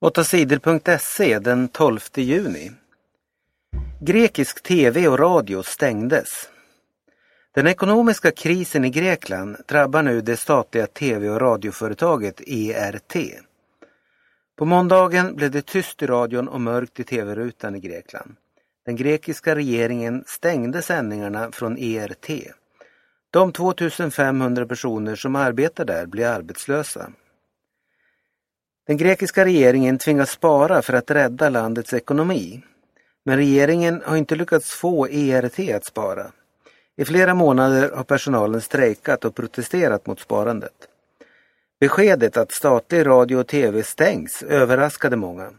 8sidor.se den 12 juni. Grekisk tv och radio stängdes. Den ekonomiska krisen i Grekland drabbar nu det statliga tv och radioföretaget ERT. På måndagen blev det tyst i radion och mörkt i tv-rutan i Grekland. Den grekiska regeringen stängde sändningarna från ERT. De 2500 personer som arbetar där blir arbetslösa. Den grekiska regeringen tvingas spara för att rädda landets ekonomi. Men regeringen har inte lyckats få ERT att spara. I flera månader har personalen strejkat och protesterat mot sparandet. Beskedet att statlig radio och tv stängs överraskade många.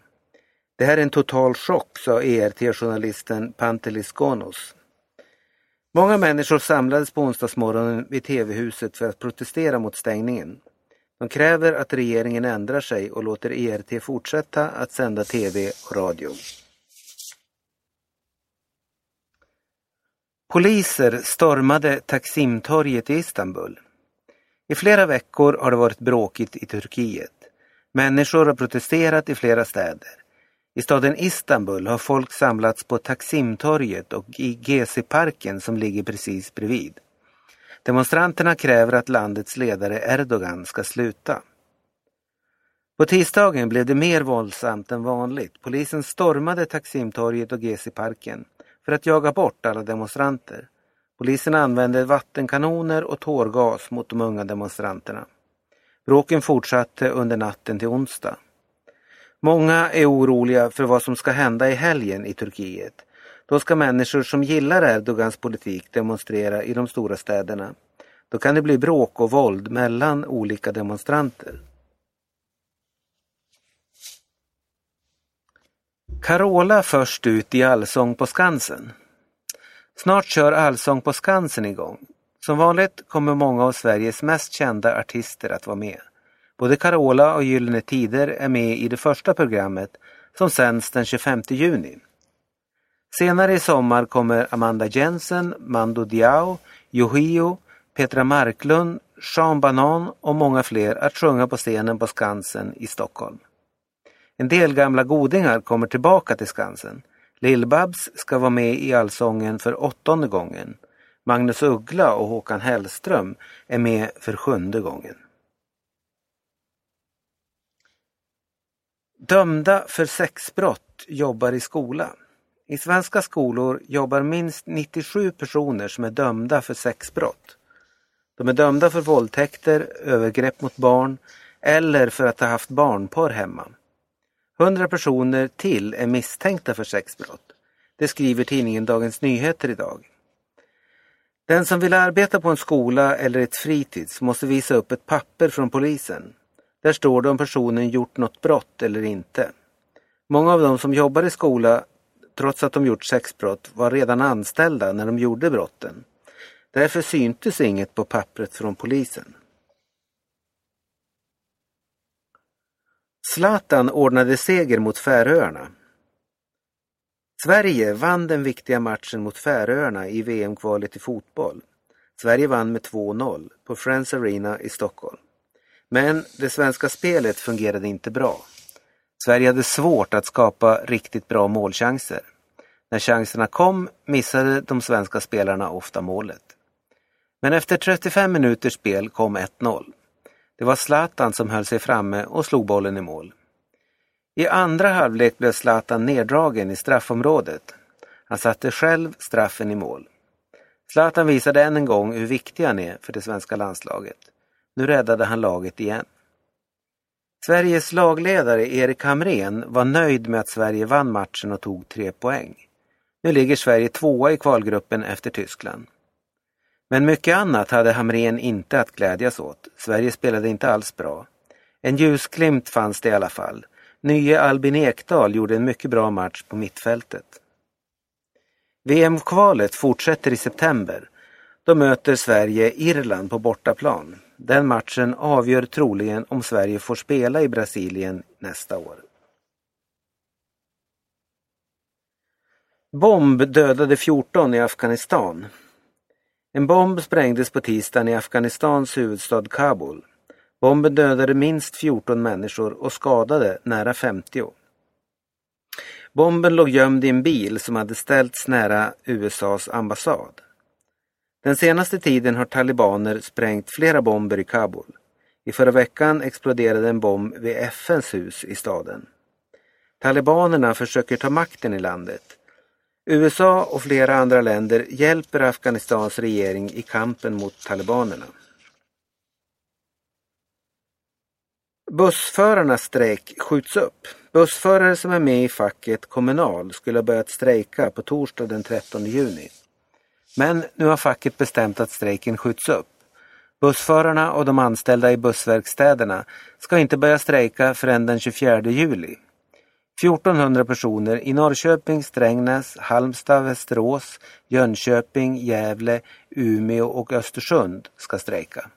Det här är en total chock, sa ERT-journalisten Pantelis Gonos. Många människor samlades på onsdagsmorgonen vid TV-huset för att protestera mot stängningen. De kräver att regeringen ändrar sig och låter ERT fortsätta att sända TV och radio. Poliser stormade Taksimtorget i Istanbul. I flera veckor har det varit bråkigt i Turkiet. Människor har protesterat i flera städer. I staden Istanbul har folk samlats på Taksimtorget och i Gezi-parken som ligger precis bredvid. Demonstranterna kräver att landets ledare Erdogan ska sluta. På tisdagen blev det mer våldsamt än vanligt. Polisen stormade Taksimtorget och Gezi-parken för att jaga bort alla demonstranter. Polisen använde vattenkanoner och tårgas mot de unga demonstranterna. Bråken fortsatte under natten till onsdag. Många är oroliga för vad som ska hända i helgen i Turkiet. Då ska människor som gillar Erdogans politik demonstrera i de stora städerna. Då kan det bli bråk och våld mellan olika demonstranter. Carola först ut i Allsång på Skansen. Snart kör Allsång på Skansen igång. Som vanligt kommer många av Sveriges mest kända artister att vara med. Både Carola och Gyllene Tider är med i det första programmet som sänds den 25 juni. Senare i sommar kommer Amanda Jensen, Mando Diao, Yohio, Petra Marklund, Sean Banan och många fler att sjunga på scenen på Skansen i Stockholm. En del gamla godingar kommer tillbaka till Skansen. Lill-Babs ska vara med i Allsången för åttonde gången. Magnus Uggla och Håkan Hellström är med för sjunde gången. Dömda för sexbrott jobbar i skola. I svenska skolor jobbar minst 97 personer som är dömda för sexbrott. De är dömda för våldtäkter, övergrepp mot barn eller för att ha haft barnporr hemma. 100 personer till är misstänkta för sexbrott. Det skriver tidningen Dagens Nyheter idag. Den som vill arbeta på en skola eller ett fritids måste visa upp ett papper från polisen. Där står det om personen gjort något brott eller inte. Många av de som jobbar i skola, trots att de gjort sexbrott, var redan anställda när de gjorde brotten. Därför syntes inget på pappret från polisen. Zlatan ordnade seger mot Färöarna. Sverige vann den viktiga matchen mot Färöarna i VM-kvalet i fotboll. Sverige vann med 2-0 på Friends Arena i Stockholm. Men det svenska spelet fungerade inte bra. Sverige hade svårt att skapa riktigt bra målchanser. När chanserna kom missade de svenska spelarna ofta målet. Men efter 35 minuters spel kom 1-0. Det var Zlatan som höll sig framme och slog bollen i mål. I andra halvlek blev Zlatan neddragen i straffområdet. Han satte själv straffen i mål. Zlatan visade än en gång hur viktig han är för det svenska landslaget. Nu räddade han laget igen. Sveriges lagledare Erik Hamrén var nöjd med att Sverige vann matchen och tog tre poäng. Nu ligger Sverige tvåa i kvalgruppen efter Tyskland. Men mycket annat hade Hamrén inte att glädjas åt. Sverige spelade inte alls bra. En ljusglimt fanns det i alla fall. Nye Albin Ekdal gjorde en mycket bra match på mittfältet. VM-kvalet fortsätter i september. Då möter Sverige Irland på bortaplan. Den matchen avgör troligen om Sverige får spela i Brasilien nästa år. Bomb dödade 14 i Afghanistan. En bomb sprängdes på tisdagen i Afghanistans huvudstad Kabul. Bomben dödade minst 14 människor och skadade nära 50. Bomben låg gömd i en bil som hade ställts nära USAs ambassad. Den senaste tiden har talibaner sprängt flera bomber i Kabul. I förra veckan exploderade en bomb vid FNs hus i staden. Talibanerna försöker ta makten i landet. USA och flera andra länder hjälper Afghanistans regering i kampen mot talibanerna. Bussförarnas strejk skjuts upp. Bussförare som är med i facket Kommunal skulle ha börjat strejka på torsdag den 13 juni. Men nu har facket bestämt att strejken skjuts upp. Bussförarna och de anställda i bussverkstäderna ska inte börja strejka förrän den 24 juli. 1400 personer i Norrköping, Strängnäs, Halmstad, Västerås, Jönköping, Gävle, Umeå och Östersund ska strejka.